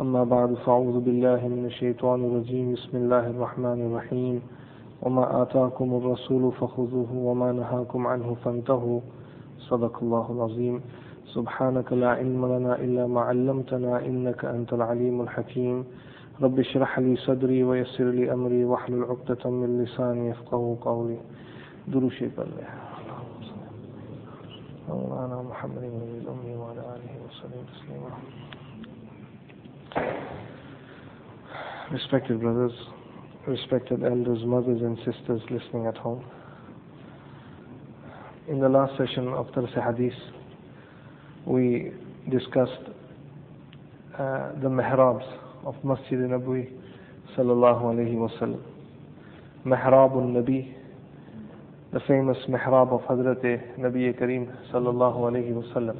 أما بعد فأعوذ بالله من الشيطان الرجيم. بسم الله الرحمن الرحيم. وما آتاكم الرسول فخذوه وما نهاكم عنه فانتهوا. صدق الله العظيم. سبحانك لا علم لنا إلا ما علمتنا إنك أنت العليم الحكيم. رب اشرح لي صدري ويسر لي أمري. واحلل عقدة من لساني يفقه قولي. دروشي بالله مولانا محمد بن الأمي وعلى آله وسلم تسليما. Respected brothers, respected elders, mothers and sisters listening at home. In the last session of Dars Hadith, we discussed uh, the mihrabs of Masjid Nabi sallallahu alayhi wasallam. Mihrab nabi the famous mihrab of Hazrat Nabi Kareem sallallahu alayhi wasallam.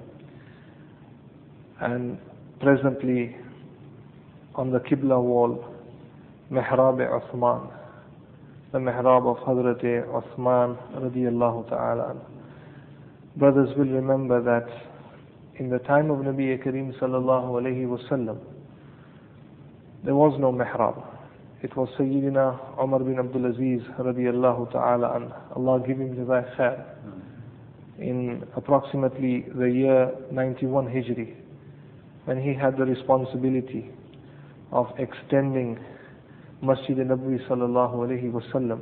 And presently on the Qibla wall, Mihrab Uthman, the Mihrab of Hazrat Uthman radiallahu ta'ala. Brothers will remember that in the time of Nabi Kareem sallallahu alayhi wasallam, there was no Mihrab. It was Sayyidina Umar bin Abdul Aziz radiallahu ta'ala an. Allah give him the khair. In approximately the year 91 Hijri, when he had the responsibility of extending Masjid Nabi sallallahu alayhi wasallam,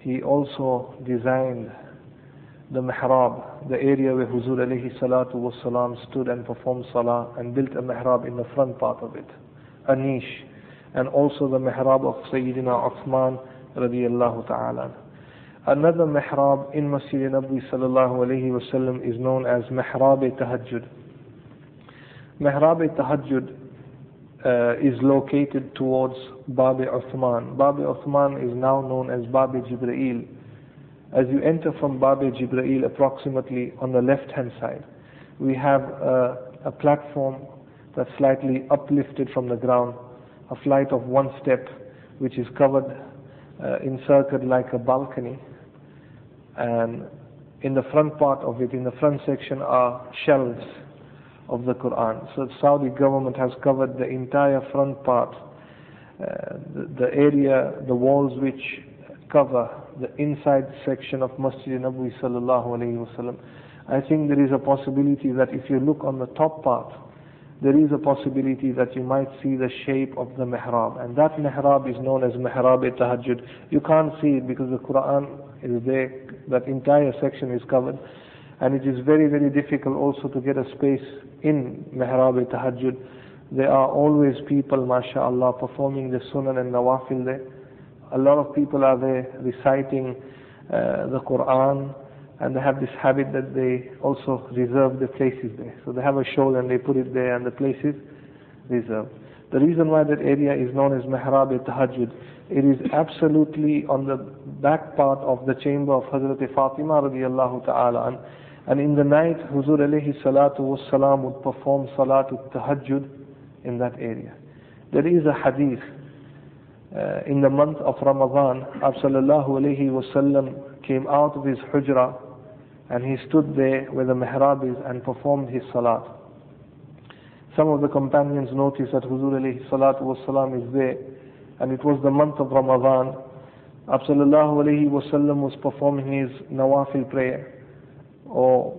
he also designed the mihrab, the area where Huzur alayhi salatu wasalam stood and performed salah and built a mihrab in the front part of it, a niche, and also the mihrab of Sayyidina Uthman radiallahu ta'ala. Another mihrab in Masjid Nabi sallallahu alayhi wasallam is known as mihrab-e-tahajjud. mihrab tahajjud. Uh, is located towards Babi Uthman. Babi Uthman is now known as Babi Jibreel. As you enter from Babi Jibreel, approximately on the left hand side, we have a, a platform that's slightly uplifted from the ground, a flight of one step, which is covered, uh, encircled like a balcony. And in the front part of it, in the front section, are shelves of the Quran. So the Saudi government has covered the entire front part, uh, the, the, area, the walls which cover the inside section of Masjid Nabi sallallahu alayhi wasallam. I think there is a possibility that if you look on the top part, there is a possibility that you might see the shape of the mihrab. And that mihrab is known as mihrab tahajjud. You can't see it because the Quran is there, that entire section is covered. And it is very, very difficult also to get a space in Mihrab Tahajjud. There are always people, mashallah, performing the Sunan and Nawafil there. A lot of people are there reciting uh, the Quran and they have this habit that they also reserve the places there. So they have a shawl and they put it there and the place is reserved. The reason why that area is known as Mihrab Tahajjud, it is absolutely on the back part of the chamber of Hazrat Fatima radiallahu ta'ala and in the night, Huzur alayhi salatu wassalam would perform salatul tahajjud in that area. There is a hadith uh, in the month of Ramadan, Sallallahu alayhi wasallam came out of his hujra and he stood there where the mihrab is and performed his salat. Some of the companions noticed that Huzur alayhi salatu wassalam is there and it was the month of Ramadan. Sallallahu alayhi wasallam was performing his nawafil prayer or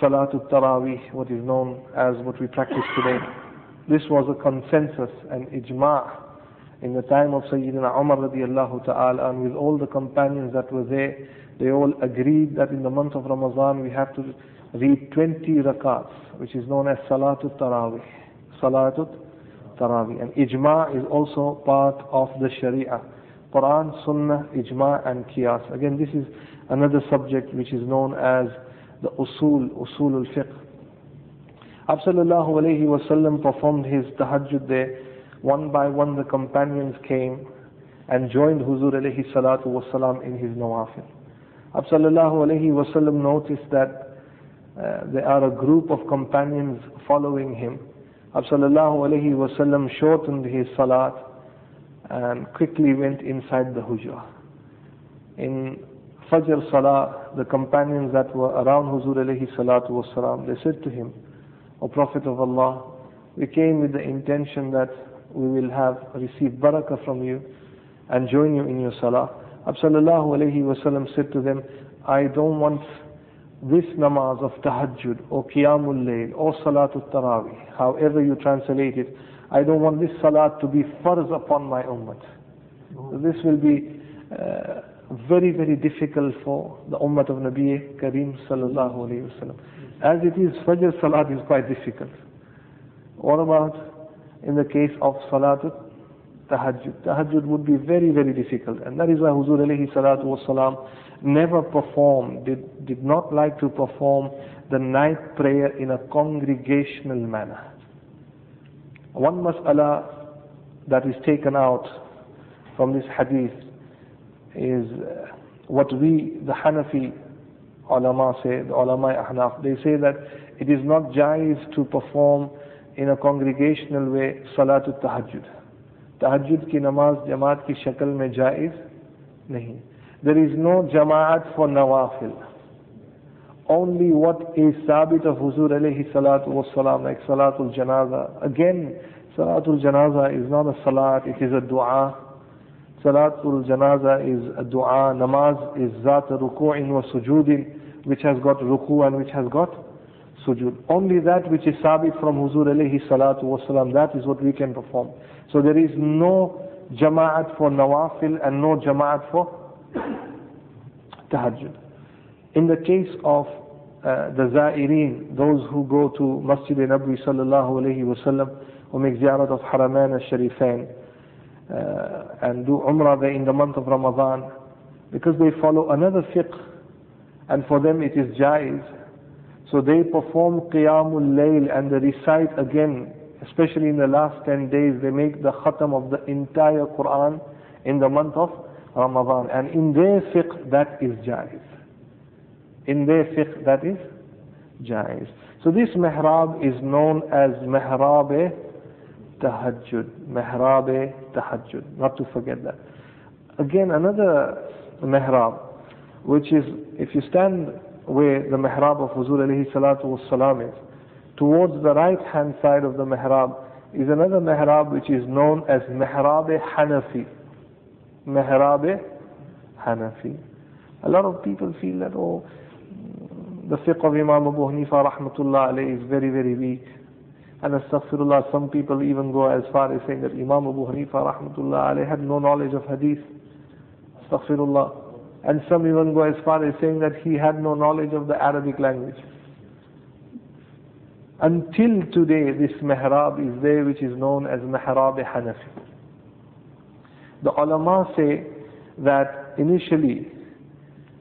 Salatul Taraweeh, what is known as what we practice today. This was a consensus and ijma' in the time of Sayyidina Umar radiallahu ta'ala and with all the companions that were there, they all agreed that in the month of Ramadan we have to read 20 rakats, which is known as Salatul Taraweeh. Salatul Taraweeh. And ijma' is also part of the Sharia. Quran, Sunnah, Ijma' and Qiyas. Again, this is another subject which is known as the usul, usul al-fiqh. Sallallahu alayhi wasallam performed his tahajjud there, one by one the companions came and joined Huzur alayhi salatu wasalam in his nawafil. Absallallahu alayhi wasallam noticed that uh, there are a group of companions following him. Absallallahu alayhi wasallam shortened his salat and quickly went inside the hujra. In Fajr Salah, the companions that were around Huzur alayhi salatu wasalam, they said to him, O Prophet of Allah, we came with the intention that we will have received barakah from you and join you in your salah. Absallallahu alayhi wasallam said to them, I don't want this namaz of tahajjud or qiyamul layl or salatul tarawih, however you translate it, I don't want this salat to be farz upon my ummah. This will be uh, very, very difficult for the ummah of Nabi Kareem sallallahu alayhi wasallam. As it is, Fajr salat is quite difficult. What about in the case of salatul tahajjud? Tahajjud would be very, very difficult. And that is why Huzur alayhi salatu wasalam never performed, did, did not like to perform the night prayer in a congregational manner. One mas'ala that is taken out from this hadith is uh, what we, the Hanafi ulama say, the ulama ahnaf, they say that it is not jaiz to perform in a congregational way salatul tahajjud. Tahajjud ki namaz jamaat ki shakal mein jaiz nahi. There is no jamaat for nawafil. Only what is sabit of Huzur alayhi salatu was salam, like salatul janaza. Again, salatul janaza is not a salat, it is a dua. Salatul janaza is a dua. Namaz is zat ruku'in wa sujudin, which has got ruku and which has got sujud. Only that which is sabit from Huzur alayhi salatu wasalam, that is what we can perform. So there is no jama'at for nawafil and no jama'at for tahajjud. In the case of uh, the Za'irin, those who go to Masjid Nabi sallallahu alayhi wasallam, who make ziyarat of Haramain al-Sharifain, Uh, and do Umrah there in the month of Ramadan, because they follow another fiqh, and for them it is jaiz. So they perform Qiyamul Layl and they recite again, especially in the last 10 days, they make the khatam of the entire Quran in the month of Ramadan. And in their fiqh, that is jaiz. In their fiqh, that is jaiz. So this mihrab is known as mihrab tahajjud. Mihrab tahajjud. Not to forget that. Again, another mihrab, which is, if you stand where the mihrab of Huzur alayhi salatu was is, towards the right hand side of the mihrab is another mihrab which is known as mihrab Hanafi. Mihrab Hanafi. A lot of people feel that, oh, the fiqh of Imam Abu Hanifa rahmatullah is very, very weak. And astaghfirullah, some people even go as far as saying that Imam Abu Hanifa rahmatullah alayhi had no knowledge of hadith. Astaghfirullah. And some even go as far as saying that he had no knowledge of the Arabic language. Until today, this mihrab is there which is known as mihrab Hanafi. The ulama say that initially,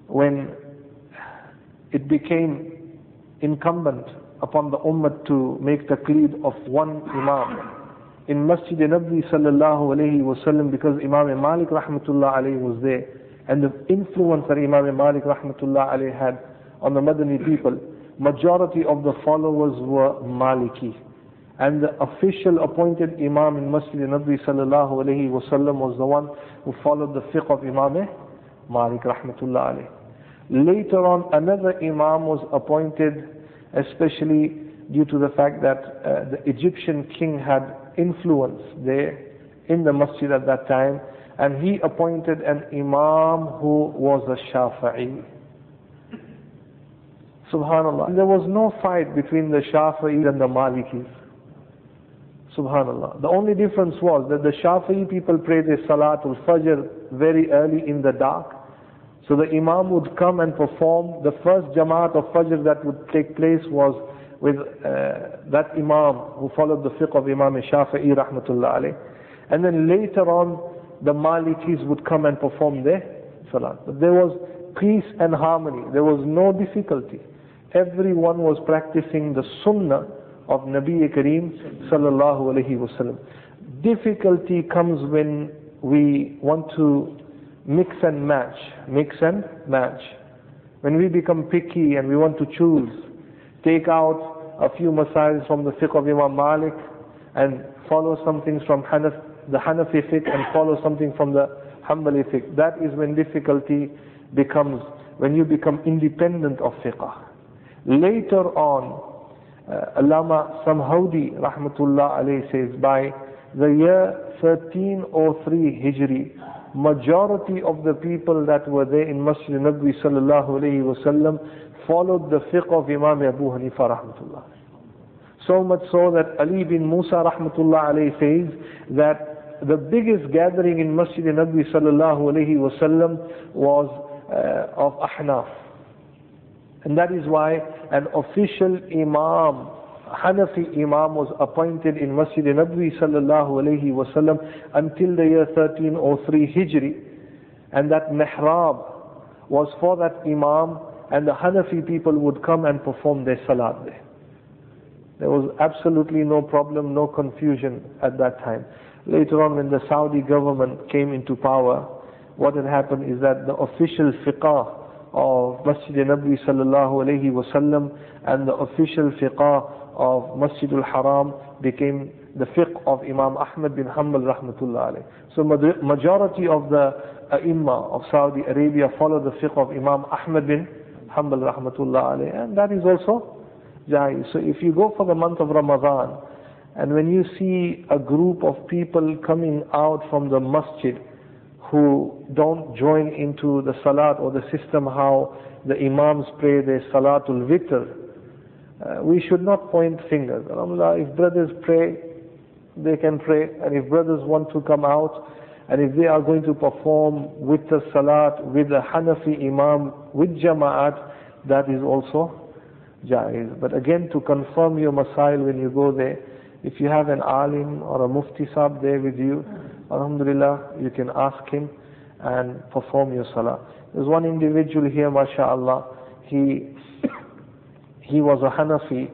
when it became incumbent upon the ummah to make taqleed of one imam, in Masjid Nabi sallallahu alayhi wasallam, because Imam Malik rahmatullah alayhi was there, and the influence that Imam Malik rahmatullah alayhi had on the Madani people, majority of the followers were Maliki. And the official appointed Imam in Masjid Nabi sallallahu alayhi wasallam was the one who followed the fiqh of Imam Malik rahmatullah alayhi. Later on, another Imam was appointed, especially due to the fact that uh, the Egyptian king had influence there in the masjid at that time, and he appointed an imam who was a Shafi'i. Subhanallah. There was no fight between the Shafi'is and the Malikis. Subhanallah. The only difference was that the Shafi'i people pray their Salatul Fajr very early in the dark. So the Imam would come and perform. The first Jamaat of Fajr that would take place was with uh, that Imam who followed the fiqh of Imam Shafi'i rahmatullah alayh. And then later on, the Malikis would come and perform their salat. But there was peace and harmony. There was no difficulty. Everyone was practicing the sunnah of Nabi Kareem sallallahu alayhi wasallam. difficulty comes when we want to mix and match, mix and match. When we become picky and we want to choose, take out a few masails from the fiqh of Imam Malik and follow some things from Hanaf, the Hanafi fiqh and follow something from the Hanbali fiqh. That is when difficulty becomes, when you become independent of fiqh. Later on, uh, Allama Samhudi rahmatullah alayhi says by the year 1303 Hijri, majority of the people that were there in Masjid Nabi sallallahu alayhi wasallam followed the fiqh of Imam Abu Hanifa rahmatullah. So much so that Ali bin Musa rahmatullah alayhi says that the biggest gathering in Masjid Nabi sallallahu alayhi wasallam was uh, of Ahnaf. And that is why an official Imam Hanafi Imam was appointed in Masjid Nabwi sallallahu alayhi wasallam until the year 1303 Hijri. And that mihrab was for that Imam and the Hanafi people would come and perform their salat there. There was absolutely no problem, no confusion at that time. Later on when the Saudi government came into power, what had happened is that the official fiqh of Masjid Nabwi sallallahu alayhi wasallam and the official fiqh of Masjid al-Haram became the fiqh of Imam Ahmad bin Hanbal rahmatullah alayh. So majority of the ai of Saudi Arabia follow the fiqh of Imam Ahmad bin Hanbal rahmatullah alayh. And that is also jai. So if you go for the month of Ramadan, and when you see a group of people coming out from the masjid who don't join into the salat or the system how the imams pray their salatul witr, uh, we should not point fingers. Alhamdulillah, if brothers pray, they can pray. And if brothers want to come out, and if they are going to perform with the salat, with the Hanafi imam, with jama'at, that is also jaiz. But again, to confirm your masail when you go there, if you have an alim or a mufti sab there with you, alhamdulillah, you can ask him and perform your salah. There's one individual here, mashallah, he he was a Hanafi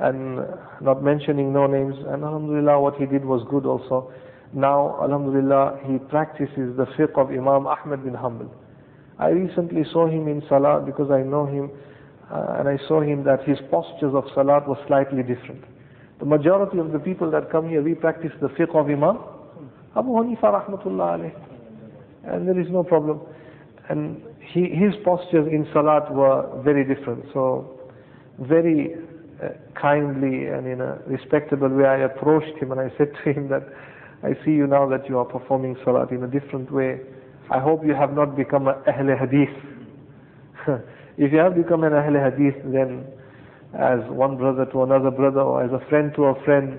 and not mentioning no names and Alhamdulillah what he did was good also. Now Alhamdulillah he practices the fiqh of Imam Ahmad bin Hanbal. I recently saw him in Salah because I know him uh, and I saw him that his postures of Salat was slightly different. The majority of the people that come here, we practice the fiqh of Imam Abu Hanifa rahmatullah alayh. And there is no problem. And he, his postures in Salat were very different. So very uh, kindly and in a respectable way, I approached him and I said to him that I see you now that you are performing salat in a different way. I hope you have not become an Ahl Hadith. if you have become an Ahl Hadith, then as one brother to another brother or as a friend to a friend,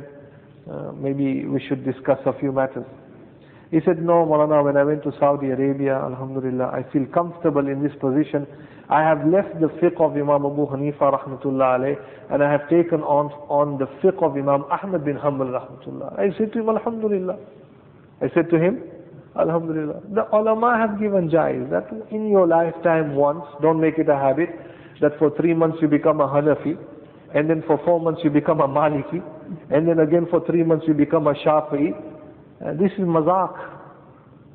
uh, maybe we should discuss a few matters. He said, no, Maulana, when I went to Saudi Arabia, Alhamdulillah, I feel comfortable in this position I have left the fiqh of Imam Abu Hanifa rahmatullah alayh, and I have taken on, on the fiqh of Imam Ahmad bin Hanbal rahmatullah. I said to him, Alhamdulillah. I said to him, Alhamdulillah. The ulama have given jaiz that in your lifetime once, don't make it a habit, that for three months you become a Hanafi, and then for four months you become a Maliki, and then again for three months you become a Shafi'i. And this is mazak.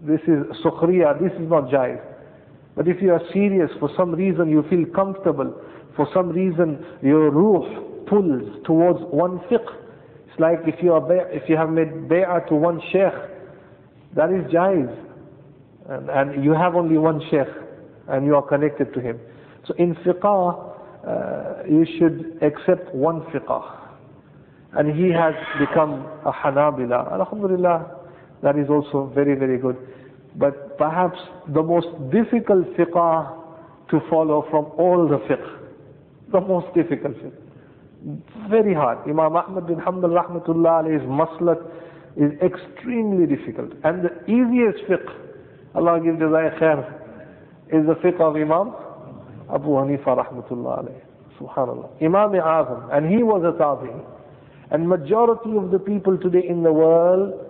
This is sukhriya. This is not jaiz. But if you are serious, for some reason you feel comfortable, for some reason your ruh pulls towards one fiqh, it's like if you, are if you have made bay'ah to one sheikh, that is jaiz. And, and you have only one sheikh, and you are connected to him. So in fiqh, uh, you should accept one fiqh. And he has become a Hanabila. Alhamdulillah, that is also very, very good but perhaps the most difficult fiqh to follow from all the fiqh. The most difficult fiqh. Very hard. Imam Ahmad bin Hanbal rahmatullah maslak is extremely difficult. And the easiest fiqh, Allah give jazai khair, is the fiqh of Imam Abu Hanifa rahmatullah alayhi. Subhanallah. Imam Azam. And he was a tabi'i. And majority of the people today in the world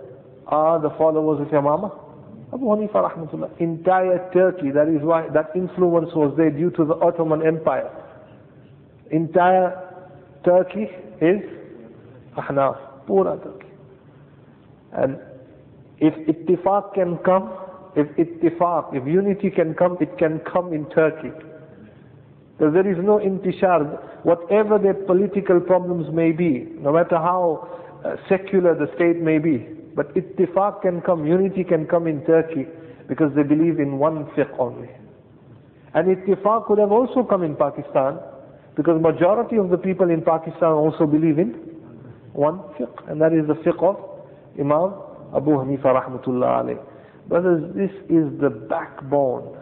are the followers of Imam Abu Hanifa rahmatullah, entire Turkey, that is why that influence was there due to the Ottoman Empire. Entire Turkey is Ahnaf, Pura Turkey. And If ittifaq can come, if ittifaq, if unity can come, it can come in Turkey. Because there is no intishar, whatever the political problems may be, no matter how uh, secular the state may be, but ittifaq can come, unity can come in Turkey because they believe in one fiqh only. And ittifaq could have also come in Pakistan because majority of the people in Pakistan also believe in one fiqh, and that is the fiqh of Imam Abu Hanifa rahmatullah alayh. Brothers, this is the backbone.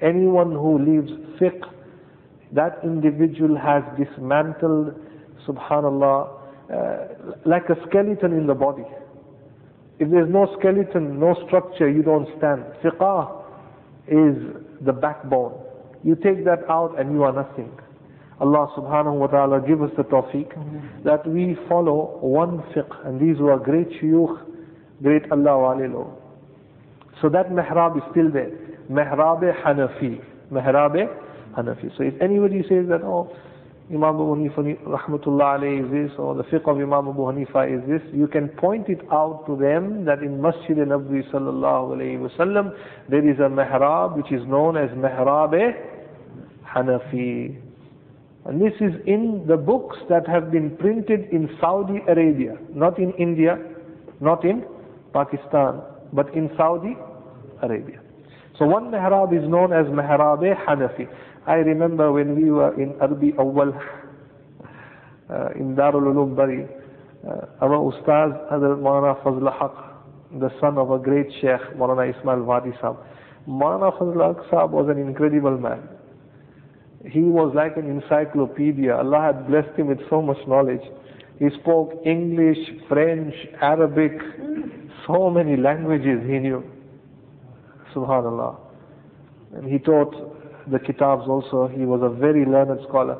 Anyone who leaves fiqh, that individual has dismantled, subhanallah, uh, like a skeleton in the body. If there's no skeleton, no structure, you don't stand. Fiqh is the backbone. You take that out and you are nothing. Allah subhanahu wa ta'ala give us the tawfiq that we follow one fiqh and these were great shuyukh, great Allah walilu. So that mihrab is still there. Mihrab Hanafi. Mihrab Hanafi. So if anybody says that, oh, Imam Abu Hanifa rahmatullah alayhi is this, or the fiqh of Imam Abu Hanifa is this, you can point it out to them that in Masjid al-Nabwi sallallahu alayhi wasallam, there is a mihrab which is known as mihrab Hanafi. And this is in the books that have been printed in Saudi Arabia, not in India, not in Pakistan, but in Saudi Arabia. So one mihrab is known as mihrab Hanafi. I remember when we were in Arbi Awwal, uh, in Darul Ulum Bury, uh, our Ustaz Hazrat Maulana Fazl Haq, the son of a great Sheikh, Maulana Ismail Wadi Sahab. Maulana Fazl Haq Sahab was an incredible man. He was like an encyclopedia. Allah had blessed him with so much knowledge. He spoke English, French, Arabic, so many languages he knew. Subhanallah. And he taught the kitabs also. He was a very learned scholar.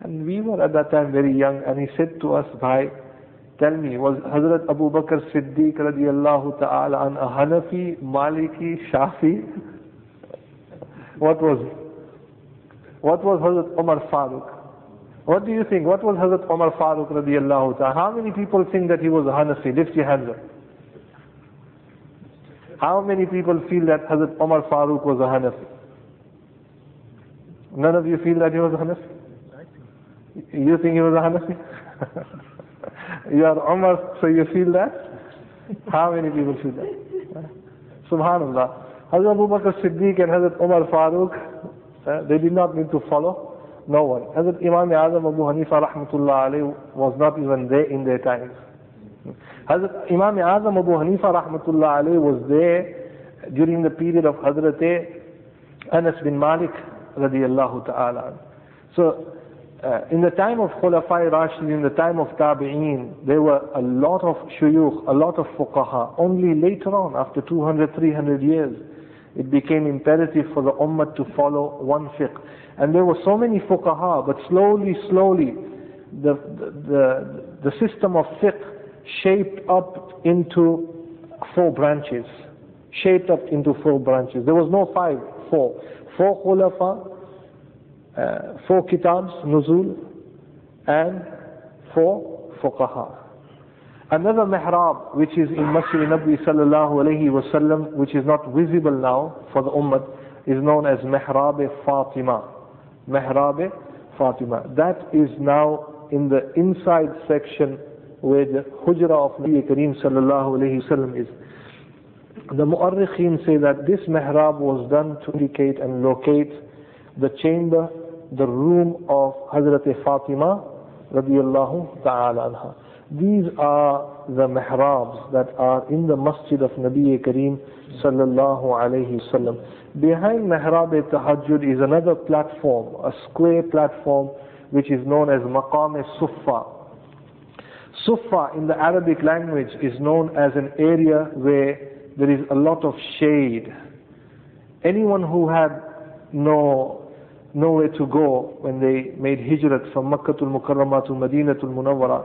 And we were at that time very young and he said to us, Bhai, tell me, was Hazrat Abu Bakr Siddiq radiallahu ta'ala an a Hanafi, Maliki, Shafi? what was? What was Hazrat Umar Farooq? What do you think? What was Hazrat Umar Farooq radiallahu ta'ala? How many people think that he was a Hanafi? Lift your hands up. How many people feel that Hazrat Umar Farooq was a Hanafi? None of you feel that he was a Hanafi? You think he was a Hanafi? you are Umar, so you feel that? How many people feel that? Subhanallah. Hazrat Abu Bakr Siddiq and Hazrat Umar Farooq, uh, they did not need to follow no one. Hazrat Imam Azam Abu Hanifa rahmatullah alayhi was not even there in their times. Hazrat Imam Azam Abu Hanifa rahmatullah alayhi was there during the period of Hazrat Anas bin Malik radiallahu ta'ala. So uh, in the time of Khulafai Rashid, in the time of Tabi'een, there were a lot of shuyukh, a lot of fuqaha. Only later on, after 200, 300 years, it became imperative for the ummah to follow one fiqh. And there were so many fuqaha, but slowly, slowly, the, the, the, the system of fiqh shaped up into four branches. Shaped up into four branches. There was no five, four. Four khulafa, uh, four kitabs, nuzul, and four fuqaha. Another mihrab, which is in Masjid Nabi sallallahu alayhi wasallam, which is not visible now for the ummah, is known as mihrab Fatima. Mihrab Fatima. That is now in the inside section where the hujra of Nabi Kareem sallallahu alayhi wasallam is. The mu'arrikhin say that this mihrab was done to indicate and locate the chamber, the room of Hazrat Fatima radiallahu ta'ala anha. These are the mihrabs that are in the masjid of Nabi Kareem sallallahu alayhi wasallam. Behind mihrab tahajjud is another platform, a square platform which is known as maqam al-suffa. Suffa in the Arabic language is known as an area where there is a lot of shade. Anyone who had no nowhere to go when they made hijrat from Makkah to Mukarramah to Madinah to Munawwara,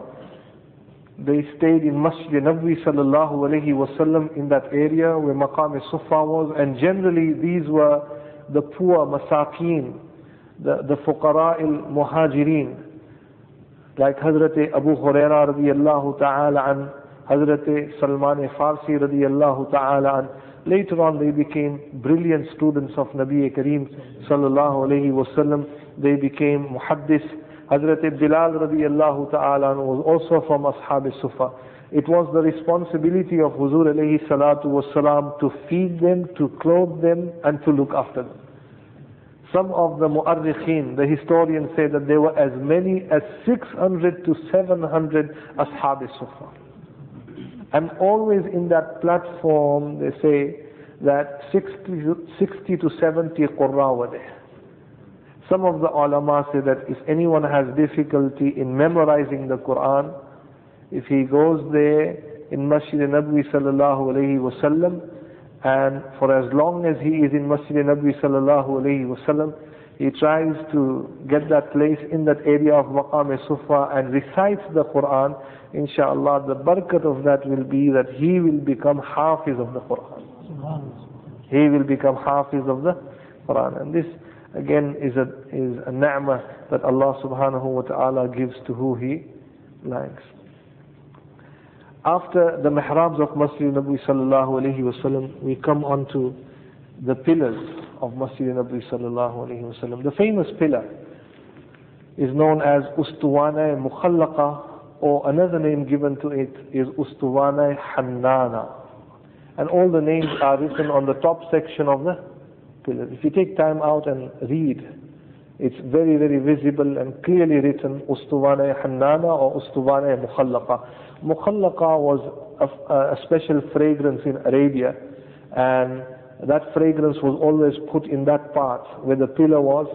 they stayed in Masjid Nabwi sallallahu alayhi wasallam in that area where Maqam Sufa was and generally these were the poor masakeen, the, the fuqara al-muhajirin like Hazrat Abu Huraira radiallahu ta'ala an Hazrat Salman Farsi radiallahu ta'ala Later on they became brilliant students of Nabi Kareem sallallahu alayhi wasallam. They became muhaddis. Hazrat Bilal radiallahu ta'ala was also from Ashab Sufa. It was the responsibility of Huzur alayhi salatu wasalam to feed them, to clothe them, and to look after them. Some of the mu'arrikhin, the historians say that there were as many as 600 to 700 ashab sufa. And always in that platform they say that 60 to, 60 to 70 qurra were there. Some of the ulama say that if anyone has difficulty in memorizing the Quran, if he goes there in Masjid Nabi sallallahu alayhi wasallam, and for as long as he is in Masjid Nabi sallallahu alayhi wasallam, he tries to get that place in that area of Maqam Sufa and recites the Quran, inshallah the barakat of that will be that he will become hafiz of the Quran. He will become hafiz of the Quran. And this again is a is a ni'mah that Allah subhanahu wa ta'ala gives to who he likes. After the mihrabs of Masjid Nabi sallallahu alayhi wasallam, we come on to the pillars of Masjid Nabi sallallahu alayhi wasallam. The famous pillar is known as Ustuwana Mukhallaqa or another name given to it is Ustuwana Hannana. And all the names are written on the top section of the pillar. If you take time out and read, it's very, very visible and clearly written Ustuwana Hannana or Ustuwana Mukhallaqa. Mukhallaqa was a, a special fragrance in Arabia and that fragrance was always put in that part where the pillar was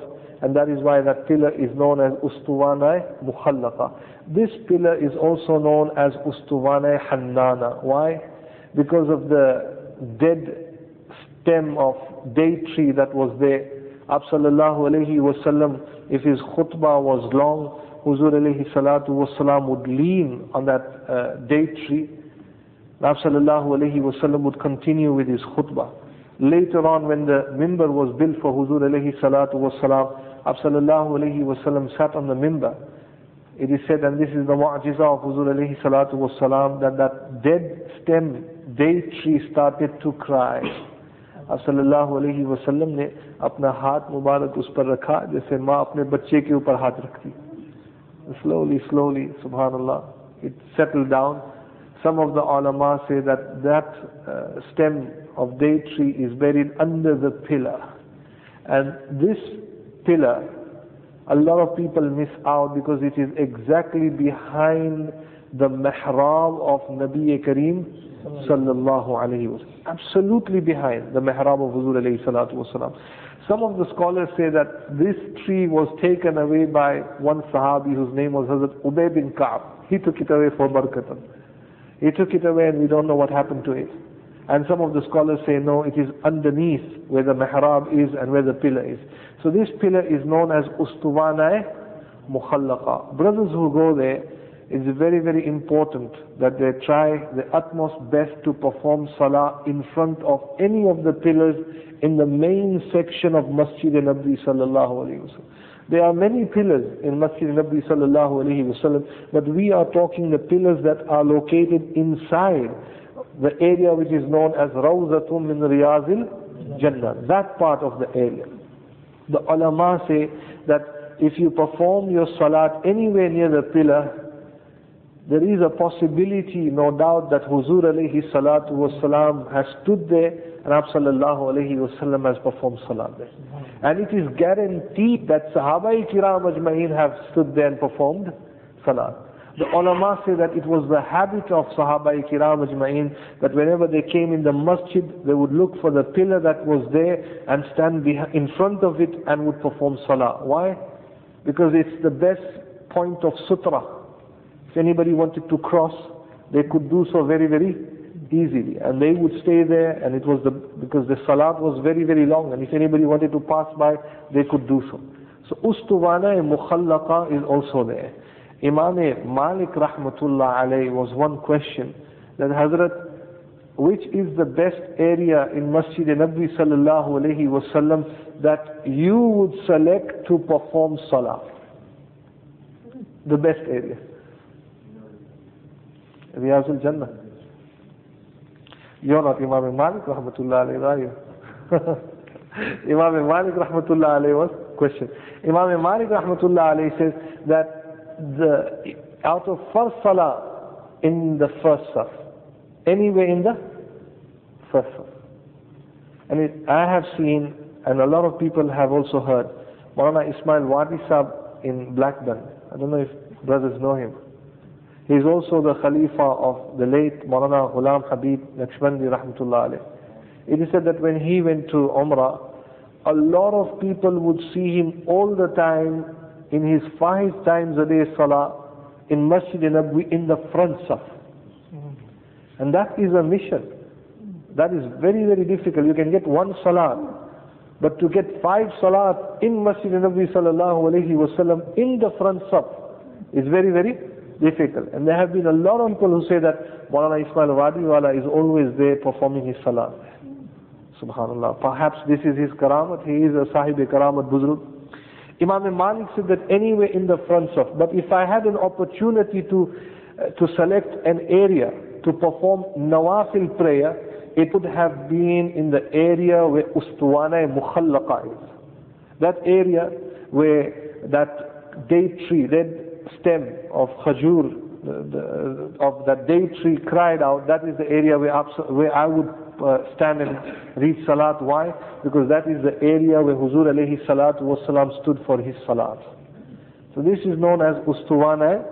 and that is why that pillar is known as Ustuwana Mukhallaqa. This pillar is also known as Ustuwana Hannana. Why? Because of the dead stem of date tree that was there. Absallallahu alayhi wasallam, if his khutbah was long, Huzur alayhi salatu wasalam would lean on that uh, date tree. Nabi sallallahu alayhi wasallam would continue with his khutbah. Later on when the mimbar was built for Huzur alayhi salatu wasalam, Nabi sallallahu alayhi wasallam sat on the mimbar. It is said, and this is the mu'jiza of Huzur alayhi salatu wasalam, that that dead stem date tree started to cry. आप सल्लल्लाहु अलैहि वसल्लम ने अपना हाथ मुबारक उस पर रखा जैसे माँ अपने बच्चे के ऊपर हाथ रखती slowly, slowly, subhanallah, it settled down. Some of the ulama say that that uh, stem of date tree is buried under the pillar. And this pillar, a lot of people miss out because it is exactly behind the mihrab of Nabi Kareem sallallahu alayhi wa Absolutely behind the mihrab of Huzur alayhi salatu wasalam. Some of the scholars say that this tree was taken away by one Sahabi whose name was Hazrat Ubay bin Ka'b. He took it away for barakatan. He took it away and we don't know what happened to it. And some of the scholars say no, it is underneath where the mihrab is and where the pillar is. So this pillar is known as Ustuwana Mukhallaqa. Brothers who go there, it's very, very important that they try the utmost best to perform salah in front of any of the pillars in the main section of Masjid Nabi sallallahu alayhi wasallam. There are many pillars in Masjid Nabi sallallahu alayhi wasallam, but we are talking the pillars that are located inside the area which is known as Rawzatum min Riyazil Jannah, that part of the area. The ulama say that if you perform your salat anywhere near the pillar, there is a possibility, no doubt, that Huzur alayhi salatu wasalam has stood there and Abu sallallahu alayhi wasallam has performed salat there. And it is guaranteed that Sahaba kiram ajma'in have stood there and performed salat. The ulama say that it was the habit of Sahaba kiram ajma'in that whenever they came in the masjid, they would look for the pillar that was there and stand in front of it and would perform salah. Why? Because it's the best point of sutra if anybody wanted to cross, they could do so very, very easily. And they would stay there, and it was the, because the salat was very, very long, and if anybody wanted to pass by, they could do so. So Ustuwana and Mukhallaqa is also there. Imam Malik Rahmatullah alayhi was one question that Hazrat, which is the best area in Masjid Nabi sallallahu alayhi wasallam that you would select to perform salah? The best area. Riyaz al-Jannah. You're not Imam Malik rahmatullah alayhi, are you? Imam Malik rahmatullah alayhi was question. Imam Malik rahmatullah alayhi says that the out of first salah in the first saf, anywhere in the first saf. And it, I have seen, and a lot of people have also heard, Maulana Ismail Wadi Sahib in Blackburn. I don't know if brothers know him. He is also the Khalifa of the late Maulana Ghulam Habib Naqshbandi rahmatullah. It is said that when he went to Umrah, a lot of people would see him all the time in his five times a day salah in Masjid Nabwi in the front saf. Mm-hmm. And that is a mission. That is very, very difficult. You can get one salah, but to get five salah in Masjid Nabwi sallallahu alayhi wasallam in the front saf is very, very difficult. And there have been a lot of people who say that Maulana Ismail Wadiwala is always there performing his salah. Subhanallah. Perhaps this is his karamat. He is a sahib karamat buzrug. Imam Malik said that anywhere in the front of, but if I had an opportunity to, uh, to select an area to perform nawafil prayer, it would have been in the area where Ustuwana Mukhallaqa is. That area where that date tree, that stem of khajur, the, the, of that date tree cried out, that is the area where, where I would uh, stand and read salat. Why? Because that is the area where Huzur alayhi salatu wasalam stood for his salat. So this is known as Ustuwana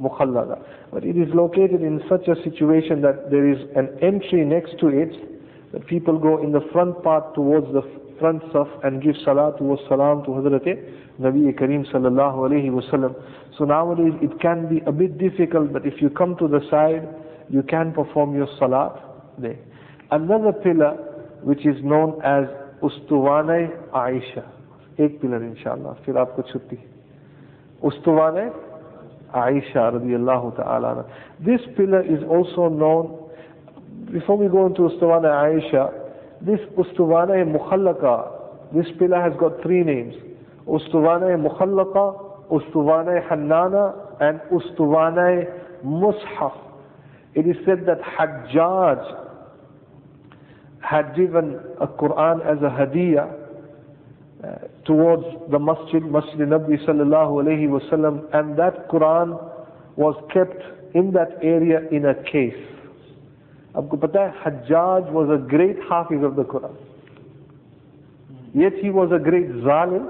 Mukhallaqa. But it is located in such a situation that there is an entry next to it, that people go in the front part towards the front saf and give salatu was salam to Hazrat Nabi Kareem sallallahu alayhi wasallam. So nowadays it can be a bit difficult, but if you come to the side, you can perform your salat there another pillar which is known as Ustuwane Aisha. Ek pillar inshallah, fir aapko chutti. Ustuwane Aisha radiallahu ta'ala. This pillar is also known, before we go into Ustuwane Aisha, this Ustuwane Mukhallaka, this pillar has got three names. Ustuwane Mukhallaka, Ustuwane Hannana, and Ustuwane Mushaf. It is said that Hajjaj had given a Quran as a hadiya uh, towards the masjid, Masjid Nabi sallallahu alayhi wasallam, and that Quran was kept in that area in a case. Abu Patah Hajjaj was a great hafiz of the Quran. Yet he was a great zalim,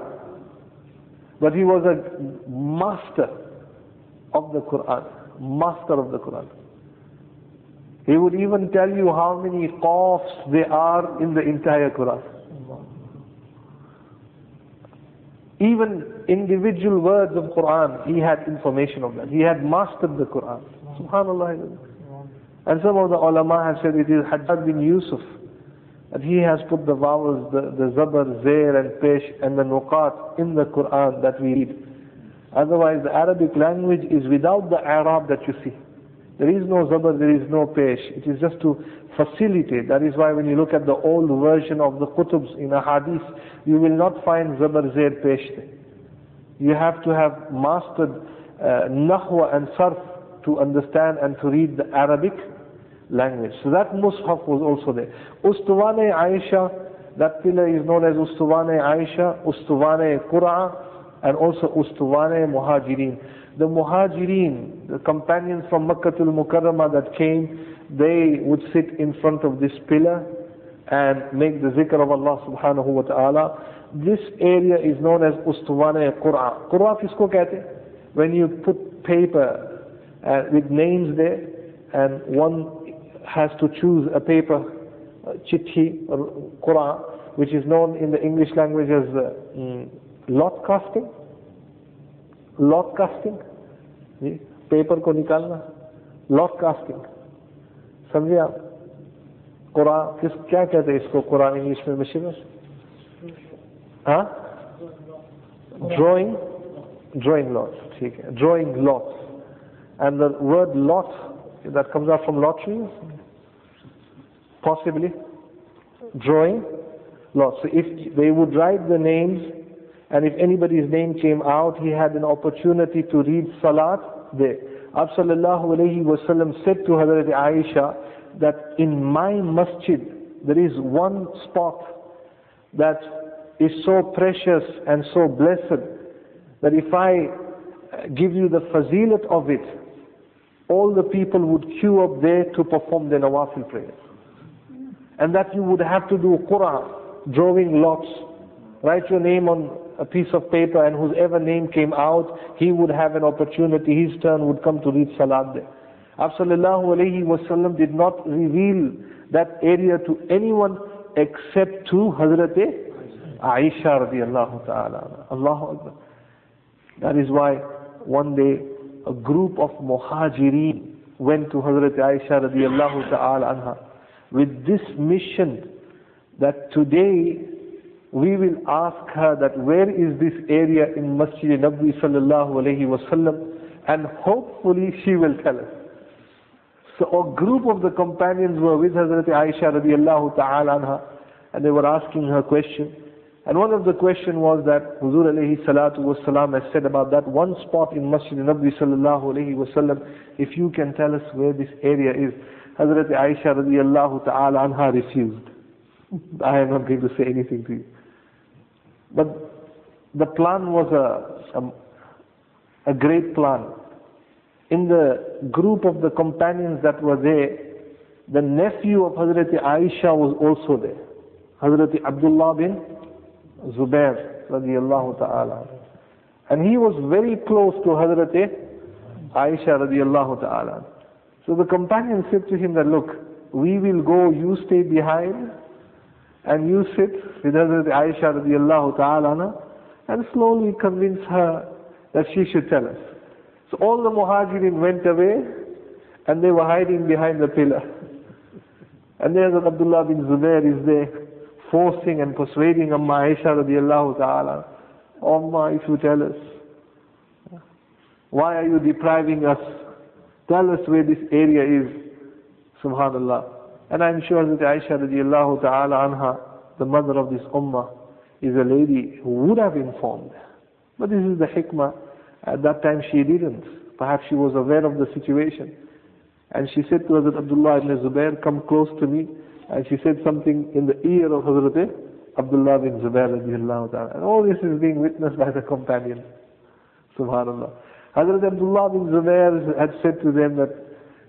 but he was a master of the Quran, master of the Quran. He would even tell you how many qafs there are in the entire Quran. Even individual words of Quran, he had information of that. He had mastered the Quran. Subhanallah. And some of the ulama have said it is Hajjaj bin Yusuf. That he has put the vowels, the, the zabar, zair and pesh and the nuqat in the Quran that we read. Otherwise the Arabic language is without the Arab that you see. There is no zabar, there is no pesh. It is just to facilitate. That is why when you look at the old version of the kutubs in a hadith, you will not find zabar, zair, pesh. You have to have mastered uh, nahwa and sarf to understand and to read the Arabic language. So that mushaf was also there. Ustuwane Aisha, that pillar is known as Ustuwane Aisha, Ustuwane Qura, and also Ustuwane Muhajirin. The Muhajirin, the companions from Makkah al Mukarramah that came, they would sit in front of this pillar and make the zikr of Allah subhanahu wa ta'ala. This area is known as Ustuwane Qur'a. Qur'a kisko kehte? When you put paper uh, with names there and one has to choose a paper, chitti or Qur'a, which is known in the English language as uh, mm, lot casting. Lock casting जी paper को निकालना lock casting समझे आप कुरान किस क्या कहते हैं इसको कुरान इंग्लिश में मशीन हाँ ड्रॉइंग ड्रॉइंग लॉट्स ठीक है drawing lots and the word lots that comes out from lottery possibly drawing lots so if they would write the names and if anybody's name came out, he had an opportunity to read Salat there. Sallallahu alayhi wasallam said to Hazrat Aisha that in my masjid there is one spot that is so precious and so blessed that if I give you the fazilat of it, all the people would queue up there to perform the nawafil prayers. And that you would have to do qura, drawing lots, write your name on a piece of paper and whoever name came out, he would have an opportunity, his turn would come to read salat there. Sallallahu alayhi wasallam did not reveal that area to anyone except to Hazrat Aisha radiallahu ta'ala. Allahu Akbar. That is why one day a group of muhajirin went to Hazrat Aisha radiallahu ta'ala anha with this mission that today we will ask her that where is this area in Masjid Nabi sallallahu alayhi wasallam and hopefully she will tell us. So a group of the companions were with Hazrat Aisha radiallahu ta'ala anha and they were asking her question. And one of the question was that Huzur alayhi salatu has said about that one spot in Masjid Nabi sallallahu alayhi wasallam, if you can tell us where this area is. Hazrat Aisha radiallahu ta'ala anha refused. I am not going to say anything to you. But the plan was a, a, a great plan. In the group of the companions that were there, the nephew of Hazrat Aisha was also there. Hazrat Abdullah bin Zubair radiallahu ta'ala. And he was very close to Hazrat Aisha radiallahu ta'ala. So the companion said to him that, look, we will go, you stay behind, and you sit with Hazrat Aisha radiallahu ta'ala and slowly convince her that she should tell us. So all the muhajirin went away and they were hiding behind the pillar. And there Abdullah bin Zubair is there forcing and persuading Amma Aisha radiallahu ta'ala. Amma, if you tell us, why are you depriving us? Tell us where this area is. Subhanallah. And I'm sure that Aisha radiallahu ta'ala anha, the mother of this ummah, is a lady who would have informed. But this is the hikmah. At that time she didn't. Perhaps she was aware of the situation. And she said to Hazrat Abdullah ibn Zubair, come close to me. And she said something in the ear of Hazrat Abdullah bin Zubair radiallahu ta'ala. And all this is being witnessed by the companions. Subhanallah. Hazrat Abdullah bin Zubair had said to them that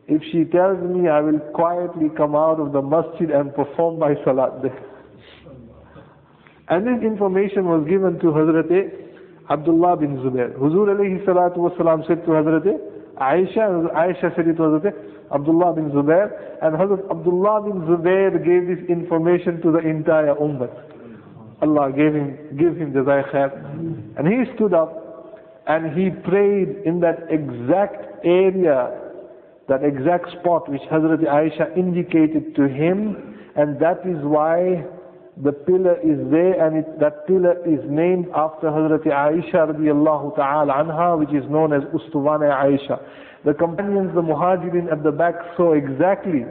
if she tells me I will quietly come out of the masjid and perform my salat there. And this information was given to Hazrat Abdullah bin Zubair. Huzur alayhi salatu wasalam said to Hazrat Aisha, Aisha said it Hazrat Abdullah bin Zubair, and Hazrat Abdullah bin Zubair gave this information to the entire ummah. Allah gave him, give him the khair. And he stood up and he prayed in that exact area that exact spot which Hazrat Aisha indicated to him and that is why the pillar is there and it, that pillar is named after Hazrat Aisha radiallahu ta'ala anha which is known as Ustuwana Aisha. The companions, the muhajirin at the back saw exactly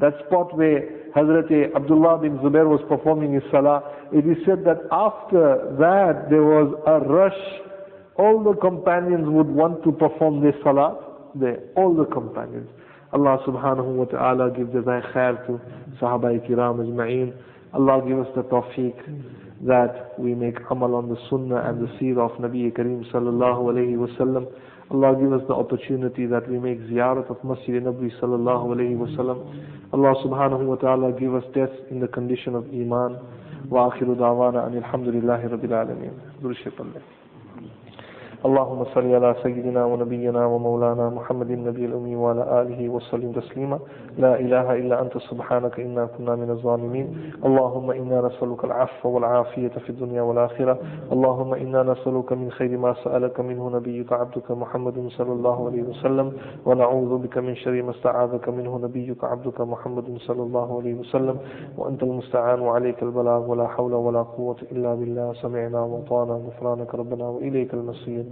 that spot where Hazrat Abdullah bin Zubair was performing his salah. It is said that after that there was a rush. All the companions would want to perform this salah there, all the companions. Allah subhanahu wa ta'ala give jazai khair to Sahaba kiram ajma'een. Allah give us the tawfiq that we make amal on the sunnah and the seerah of Nabi Kareem sallallahu alayhi wa sallam. Allah give us the opportunity that we make ziyarat of Masjid Nabi sallallahu alayhi wa sallam. Allah subhanahu wa ta'ala give us death in the condition of iman. وآخر دعوانا أن الحمد لله رب العالمين. اللهم صل على سيدنا ونبينا ومولانا محمد النبي الأمي وعلى آله وسلم تسليما. لا إله إلا أنت سبحانك إنا كنا من الظالمين. اللهم إنا نسألك العفو والعافية في الدنيا والآخرة. اللهم إنا نسألك من خير ما سألك منه نبيك عبدك محمد صلى الله عليه وسلم. ونعوذ بك من شر ما استعاذك منه نبيك عبدك محمد صلى الله عليه وسلم. وأنت المستعان وعليك البلاغ. ولا حول ولا قوة إلا بالله. سمعنا وطانا غفرانك ربنا وإليك المصير.